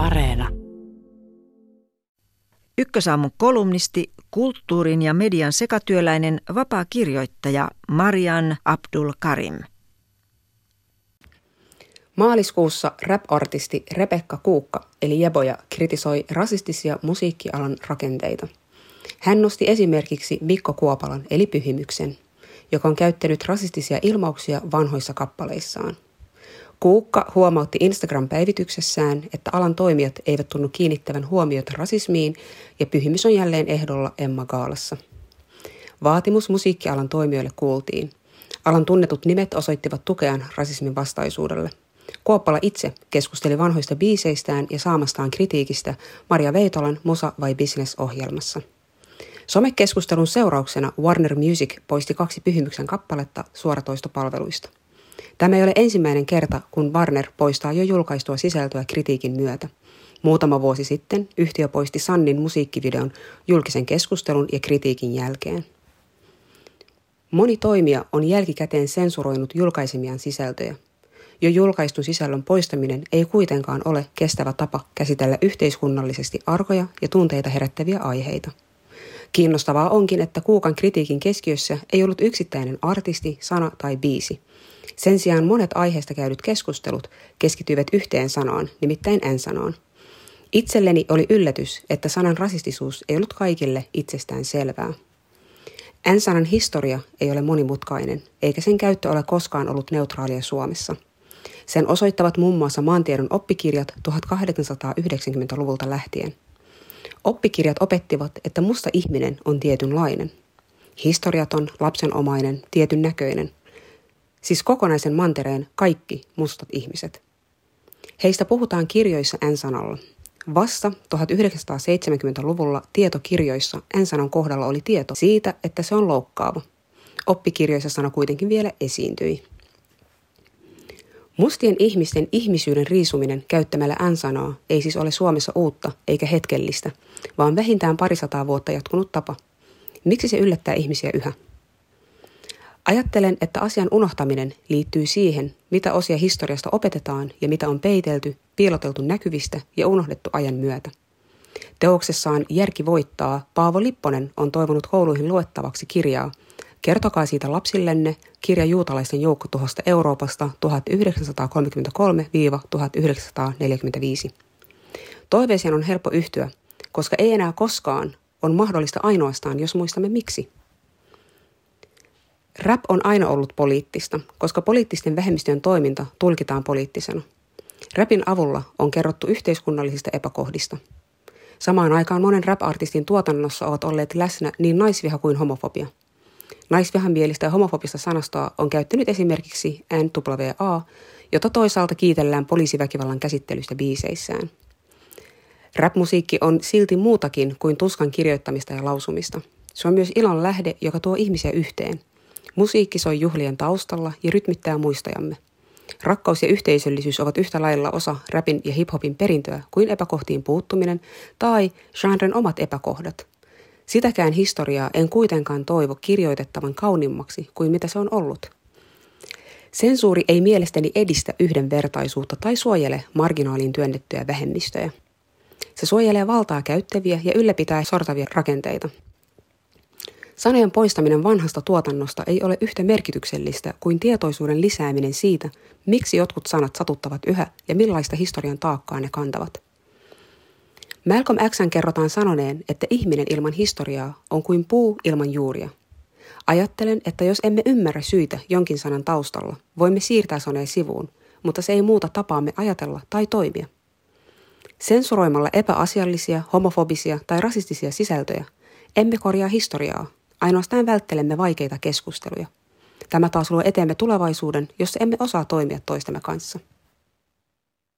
Areena. Ykkösaamun kolumnisti, kulttuurin ja median sekatyöläinen vapaa kirjoittaja Marian Abdul Karim. Maaliskuussa rap-artisti Rebekka Kuukka eli Jeboja kritisoi rasistisia musiikkialan rakenteita. Hän nosti esimerkiksi Mikko Kuopalan eli Pyhimyksen, joka on käyttänyt rasistisia ilmauksia vanhoissa kappaleissaan – Kuukka huomautti Instagram-päivityksessään, että alan toimijat eivät tunnu kiinnittävän huomiota rasismiin ja pyhimys on jälleen ehdolla Emma Gaalassa. Vaatimus musiikkialan toimijoille kuultiin. Alan tunnetut nimet osoittivat tukeaan rasismin vastaisuudelle. Kuoppala itse keskusteli vanhoista biiseistään ja saamastaan kritiikistä Maria Veitolan Musa vai Business-ohjelmassa. Somekeskustelun seurauksena Warner Music poisti kaksi pyhimyksen kappaletta suoratoistopalveluista. Tämä ei ole ensimmäinen kerta, kun Warner poistaa jo julkaistua sisältöä kritiikin myötä. Muutama vuosi sitten yhtiö poisti Sannin musiikkivideon julkisen keskustelun ja kritiikin jälkeen. Moni toimija on jälkikäteen sensuroinut julkaisemiaan sisältöjä. Jo julkaistun sisällön poistaminen ei kuitenkaan ole kestävä tapa käsitellä yhteiskunnallisesti arkoja ja tunteita herättäviä aiheita. Kiinnostavaa onkin, että Kuukan kritiikin keskiössä ei ollut yksittäinen artisti, sana tai biisi – sen sijaan monet aiheesta käydyt keskustelut keskityivät yhteen sanaan, nimittäin en-sanaan. Itselleni oli yllätys, että sanan rasistisuus ei ollut kaikille itsestään selvää. En-sanan historia ei ole monimutkainen, eikä sen käyttö ole koskaan ollut neutraalia Suomessa. Sen osoittavat muun muassa maantiedon oppikirjat 1890-luvulta lähtien. Oppikirjat opettivat, että musta ihminen on tietynlainen. Historiaton, lapsenomainen, tietyn näköinen – siis kokonaisen mantereen kaikki mustat ihmiset. Heistä puhutaan kirjoissa N-sanalla. Vasta 1970-luvulla tietokirjoissa N-sanan kohdalla oli tieto siitä, että se on loukkaava. Oppikirjoissa sana kuitenkin vielä esiintyi. Mustien ihmisten ihmisyyden riisuminen käyttämällä N-sanaa ei siis ole Suomessa uutta eikä hetkellistä, vaan vähintään parisataa vuotta jatkunut tapa. Miksi se yllättää ihmisiä yhä? Ajattelen, että asian unohtaminen liittyy siihen, mitä osia historiasta opetetaan ja mitä on peitelty, piiloteltu näkyvistä ja unohdettu ajan myötä. Teoksessaan Järki voittaa Paavo Lipponen on toivonut kouluihin luettavaksi kirjaa Kertokaa siitä lapsillenne kirja juutalaisten joukkotuhosta Euroopasta 1933-1945. Toiveeseen on helppo yhtyä, koska ei enää koskaan on mahdollista ainoastaan, jos muistamme miksi. Rap on aina ollut poliittista, koska poliittisten vähemmistöjen toiminta tulkitaan poliittisena. Rapin avulla on kerrottu yhteiskunnallisista epäkohdista. Samaan aikaan monen rap-artistin tuotannossa ovat olleet läsnä niin naisviha kuin homofobia. Naisvihamielistä ja homofobista sanastoa on käyttänyt esimerkiksi NWA, jota toisaalta kiitellään poliisiväkivallan käsittelystä biiseissään. Rap-musiikki on silti muutakin kuin tuskan kirjoittamista ja lausumista. Se on myös ilon lähde, joka tuo ihmisiä yhteen – Musiikki soi juhlien taustalla ja rytmittää muistojamme. Rakkaus ja yhteisöllisyys ovat yhtä lailla osa rapin ja hiphopin perintöä kuin epäkohtiin puuttuminen tai genren omat epäkohdat. Sitäkään historiaa en kuitenkaan toivo kirjoitettavan kaunimmaksi kuin mitä se on ollut. Sensuuri ei mielestäni edistä yhdenvertaisuutta tai suojele marginaaliin työnnettyjä vähemmistöjä. Se suojelee valtaa käyttäviä ja ylläpitää sortavia rakenteita – Sanojen poistaminen vanhasta tuotannosta ei ole yhtä merkityksellistä kuin tietoisuuden lisääminen siitä, miksi jotkut sanat satuttavat yhä ja millaista historian taakkaa ne kantavat. Malcolm Xn kerrotaan sanoneen, että ihminen ilman historiaa on kuin puu ilman juuria. Ajattelen, että jos emme ymmärrä syitä jonkin sanan taustalla, voimme siirtää saneen sivuun, mutta se ei muuta tapaamme ajatella tai toimia. Sensuroimalla epäasiallisia, homofobisia tai rasistisia sisältöjä emme korjaa historiaa, Ainoastaan välttelemme vaikeita keskusteluja. Tämä taas luo eteemme tulevaisuuden, jossa emme osaa toimia toistemme kanssa.